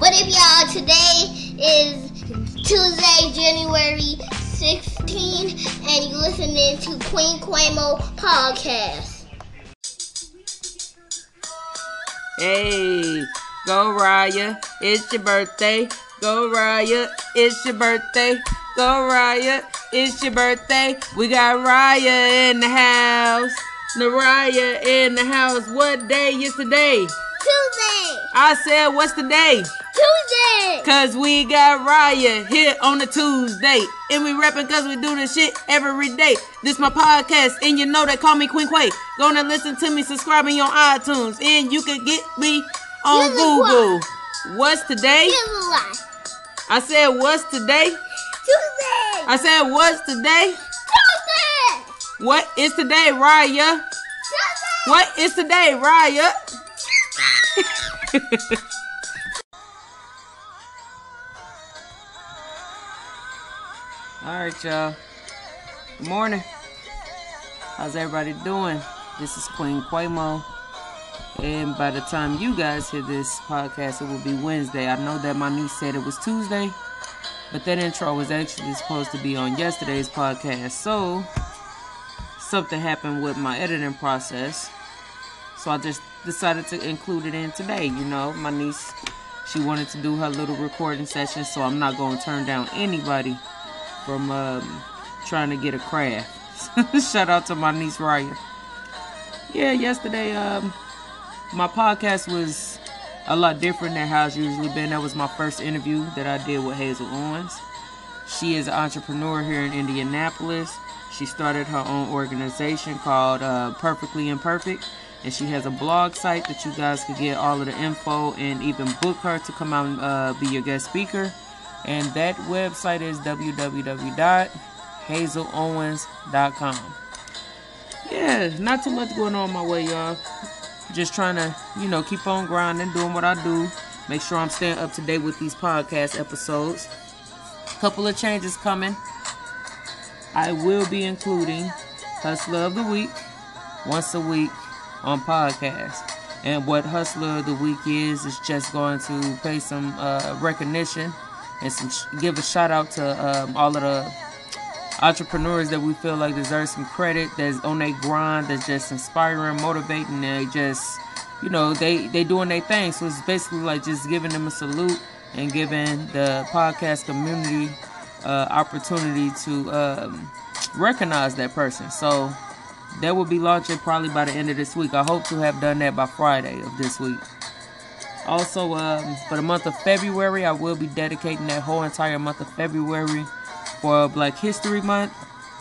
What if y'all today is Tuesday, January 16, and you're listening to Queen Quamo podcast? Hey, go Raya, it's your birthday. Go Raya, it's your birthday. Go Raya, it's your birthday. We got Raya in the house. Naraya in the house. What day is today? Tuesday! I said, what's the day? Tuesday! Cause we got Raya here on a Tuesday. And we rapping cause we do this shit every day. This my podcast, and you know they call me Queen Quay. Gonna listen to me, subscribing on iTunes. And you can get me on Google. What's today? Here's a lie. I said, what's today? Tuesday! I said, what's today? Tuesday! What is today, Raya? Tuesday! What is today, Raya? All right, y'all. Good morning. How's everybody doing? This is Queen Quamo. And by the time you guys hear this podcast, it will be Wednesday. I know that my niece said it was Tuesday, but that intro was actually supposed to be on yesterday's podcast. So, something happened with my editing process. So I just decided to include it in today. You know, my niece, she wanted to do her little recording session, so I'm not going to turn down anybody from um, trying to get a craft. Shout out to my niece Raya. Yeah, yesterday, um, my podcast was a lot different than how it's usually been. That was my first interview that I did with Hazel Owens. She is an entrepreneur here in Indianapolis. She started her own organization called uh, Perfectly Imperfect, and she has a blog site that you guys could get all of the info and even book her to come out and uh, be your guest speaker. And that website is www.hazelowens.com. Yeah, not too much going on my way, y'all. Just trying to, you know, keep on grinding, doing what I do. Make sure I'm staying up to date with these podcast episodes. Couple of changes coming. I will be including Hustler of the Week once a week on podcast. And what Hustler of the Week is is just going to pay some uh, recognition and some sh- give a shout out to um, all of the entrepreneurs that we feel like deserve some credit. That's on their grind. That's just inspiring, motivating. They just, you know, they they doing their thing. So it's basically like just giving them a salute and giving the podcast community uh, opportunity to um, recognize that person. So that will be launching probably by the end of this week. I hope to have done that by Friday of this week. Also, um, for the month of February, I will be dedicating that whole entire month of February for Black History Month.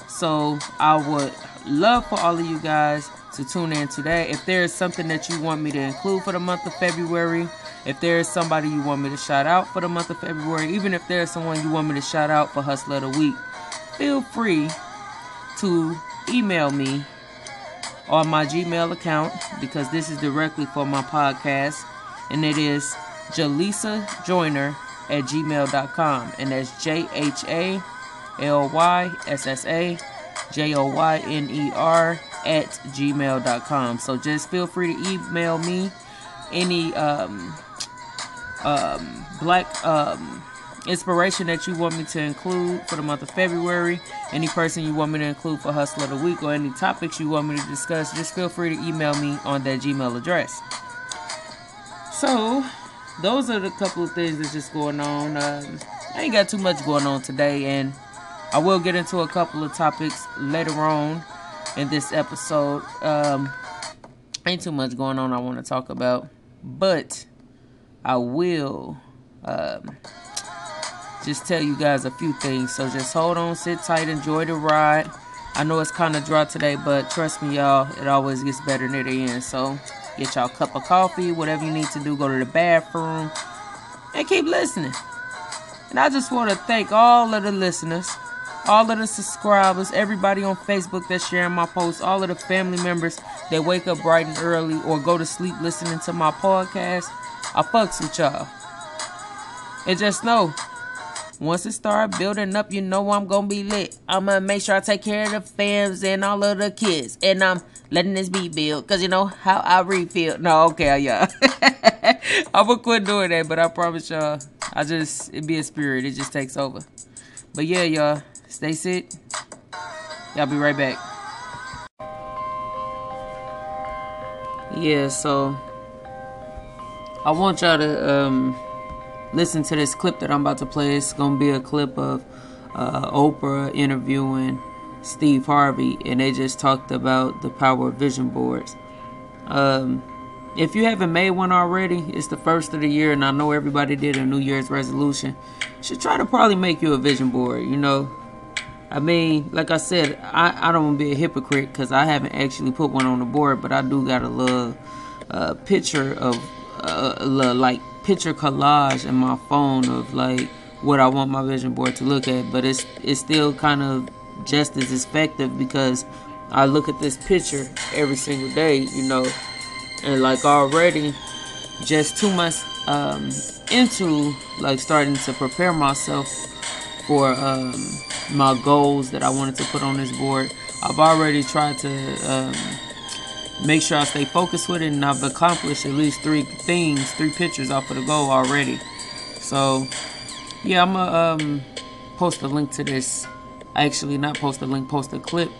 So I would love for all of you guys to tune in today. If there is something that you want me to include for the month of February, if there is somebody you want me to shout out for the month of February, even if there is someone you want me to shout out for Hustler of the Week, feel free to email me on my Gmail account because this is directly for my podcast, and it is Jhalyssa Joyner at gmail.com, and that's J H A L Y S S A J O Y N E R at gmail.com. So just feel free to email me any um, um, black um, inspiration that you want me to include for the month of February, any person you want me to include for Hustle of the Week, or any topics you want me to discuss, just feel free to email me on that Gmail address. So, those are the couple of things that's just going on. Um, I ain't got too much going on today, and I will get into a couple of topics later on in this episode. Um, ain't too much going on I want to talk about, but I will um, just tell you guys a few things. So just hold on, sit tight, enjoy the ride. I know it's kind of dry today, but trust me, y'all, it always gets better near the end. So get y'all a cup of coffee, whatever you need to do, go to the bathroom, and keep listening. And I just want to thank all of the listeners, all of the subscribers, everybody on Facebook that's sharing my posts, all of the family members that wake up bright and early or go to sleep listening to my podcast. I fucks with y'all. And just know, once it start building up, you know I'm gonna be lit. I'm gonna make sure I take care of the fams and all of the kids. And I'm letting this beat build, cause you know how I refeel. No, okay, yeah. I'm gonna quit doing that, but I promise y'all, I just it be a spirit. It just takes over. But yeah, y'all, stay sit. Y'all be right back. Yeah, so I want y'all to um, listen to this clip that I'm about to play. It's gonna be a clip of uh, Oprah interviewing Steve Harvey, and they just talked about the power of vision boards. Um, if you haven't made one already, it's the first of the year, and I know everybody did a New Year's resolution. Should try to probably make you a vision board. You know, I mean, like I said, I, I don't want to be a hypocrite because I haven't actually put one on the board, but I do got a little uh, picture of uh, like picture collage in my phone of like what I want my vision board to look at, but it's it's still kind of just as effective because I look at this picture every single day, you know, and like already just two months um, into like starting to prepare myself for um, my goals that I wanted to put on this board. I've already tried to um, make sure I stay focused with it, and I've accomplished at least three things, three pictures off of the goal already. So, yeah, I'm gonna um, post a link to this. Actually, not post a link, post a clip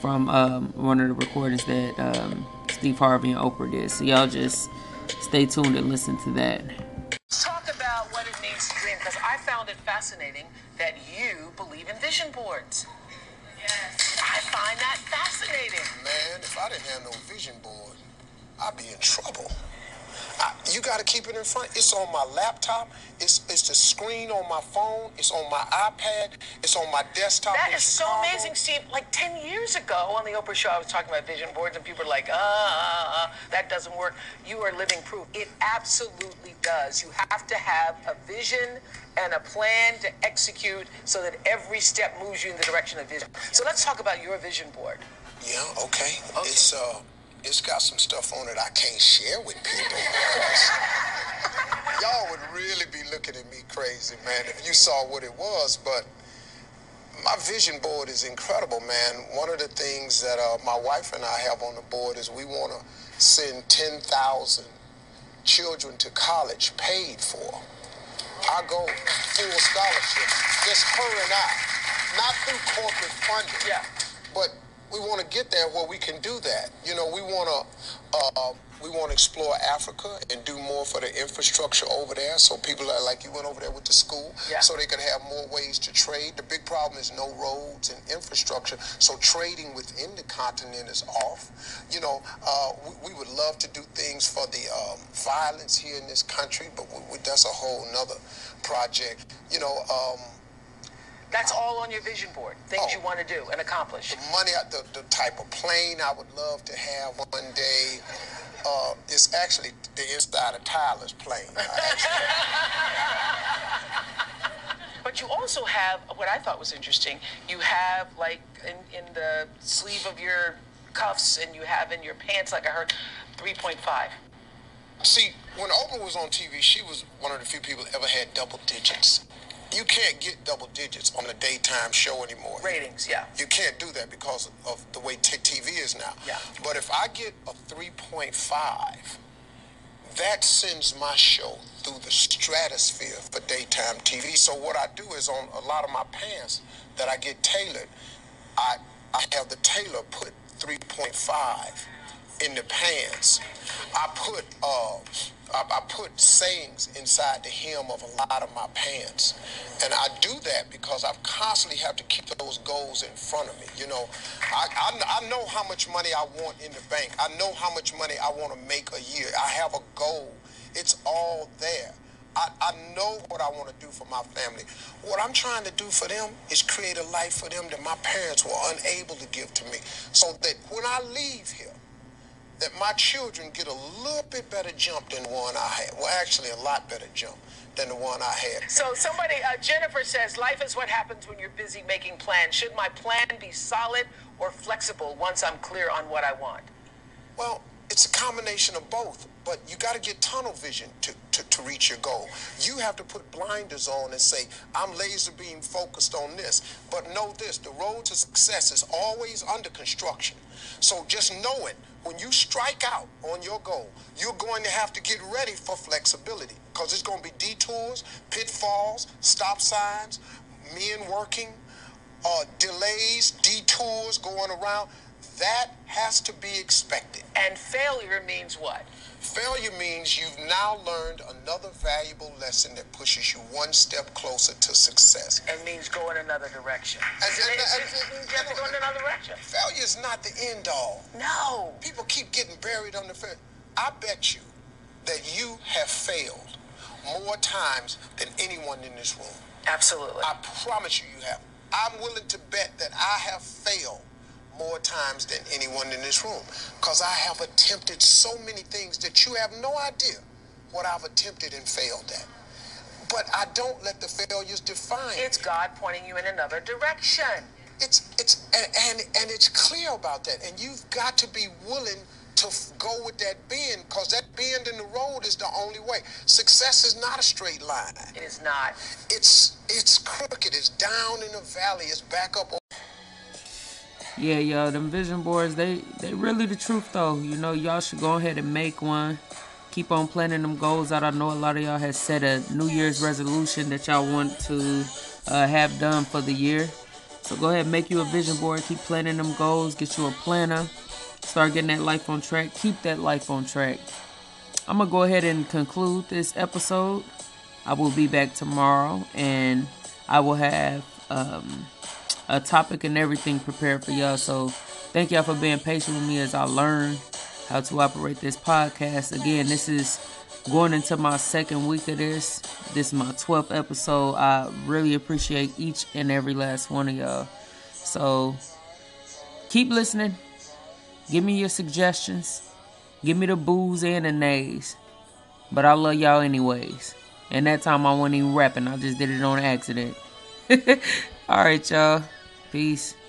from um, one of the recordings that um, Steve Harvey and Oprah did. So y'all just stay tuned and listen to that. Talk about what it means to dream because I found it fascinating that you believe in vision boards. Yes. I find that fascinating. Man, if I didn't have no vision board, I'd be in trouble. I, you got to keep it in front. It's on my laptop. It's it's the screen on my phone. It's on my iPad. It's on my desktop. That is so Chicago. amazing, Steve. Like 10 years ago on the Oprah Show, I was talking about vision boards, and people were like, uh, uh, uh, that doesn't work. You are living proof. It absolutely does. You have to have a vision and a plan to execute so that every step moves you in the direction of vision. So let's talk about your vision board. Yeah, okay. Okay. It's uh, it's got some stuff on it I can't share with people. Y'all would really be looking at me crazy, man, if you saw what it was. But my vision board is incredible, man. One of the things that uh, my wife and I have on the board is we want to send 10,000 children to college paid for. I go full scholarship, just her and I, not through corporate funding. Yeah. But we want to get there where we can do that. You know, we want to uh, we want to explore Africa and do more for the infrastructure over there. So people are like you went over there with the school, Yeah. so they could have more ways to trade. The big problem is no roads and infrastructure. So trading within the continent is off. You know, uh, we, we would love to do things for the um, violence here in this country, but we, we, that's a whole nother project. You know. Um, That's all on your vision board, things Oh. you want to do and accomplish. The money, the, the type of plane I would love to have one day. Uh, it's actually the inside of Tyler's plane. But you also have what I thought was interesting. You have like in, in the sleeve of your cuffs and you have in your pants, like I heard, 3.5. See, when Oprah was on TV, she was one of the few people that ever had double digits. You can't get double digits on a daytime show anymore. Ratings, yeah. You can't do that because of, the way t- TV is now. Yeah. But if I get a 3.5, that sends my show through the stratosphere for daytime TV. So what I do is on a lot of my pants that I get tailored, I I have the tailor put 3.5 in the pants. I put uh I, I put sayings inside the hem of a lot of my pants. And I do that because I constantly have to keep those goals in front of me. You know, I, I, I know how much money I want in the bank. I know how much money I want to make a year. I have a goal. It's all there. I, I know what I want to do for my family. What I'm trying to do for them is create a life for them that my parents were unable to give to me. So that when I leave here, that my children get a little bit better jump than the one I had. Well, actually, a lot better jump than the one I had. So somebody, uh, Jennifer says, life is what happens when you're busy making plans. Should my plan be solid or flexible once I'm clear on what I want? Well, it's a combination of both, but you got to get tunnel vision to, to, to reach your goal. You have to put blinders on and say, I'm laser beam focused on this. But know this the road to success is always under construction. So just know it. When you strike out on your goal, you're going to have to get ready for flexibility because it's going to be detours, pitfalls, stop signs, men working, uh, delays, detours going around. That has to be expected. And failure means what? Failure means you've now learned another valuable lesson that pushes you one step closer to success. It means go in another direction. And- and- and- means you have to go in another direction. Failure is not the end all. No. People keep getting buried under failure. I bet you that you have failed more times than anyone in this room. Absolutely. I promise you, you have. I'm willing to bet that I have failed more times than anyone in this room because I have attempted so many things that you have no idea what I've attempted and failed at. But I don't let the failures define. It's God pointing you in another direction. it's it's and, and and it's clear about that and you've got to be willing to f- go with that bend because that bend in the road is the only way success is not a straight line It is not. it's it's crooked it's down in a valley it's back up Yeah, yo, them vision boards, they they really the truth though. You know, y'all should go ahead and make one. Keep on planning them goals out. I know a lot of y'all has set a New Year's resolution that y'all want to uh, have done for the year. So go ahead, make you a vision board. Keep planning them goals. Get you a planner. Start getting that life on track. Keep that life on track. I'm gonna go ahead and conclude this episode. I will be back tomorrow, and I will have um, a topic and everything prepared for y'all. So thank y'all for being patient with me as I learn how to operate this podcast. Again, this is going into my second week of this. This is my 12th episode. I really appreciate each and every last one of y'all. So keep listening. Give me your suggestions. Give me the boos and the nays. But I love y'all anyways. And that time I wasn't even rapping. I just did it on accident. All right, y'all. Peace.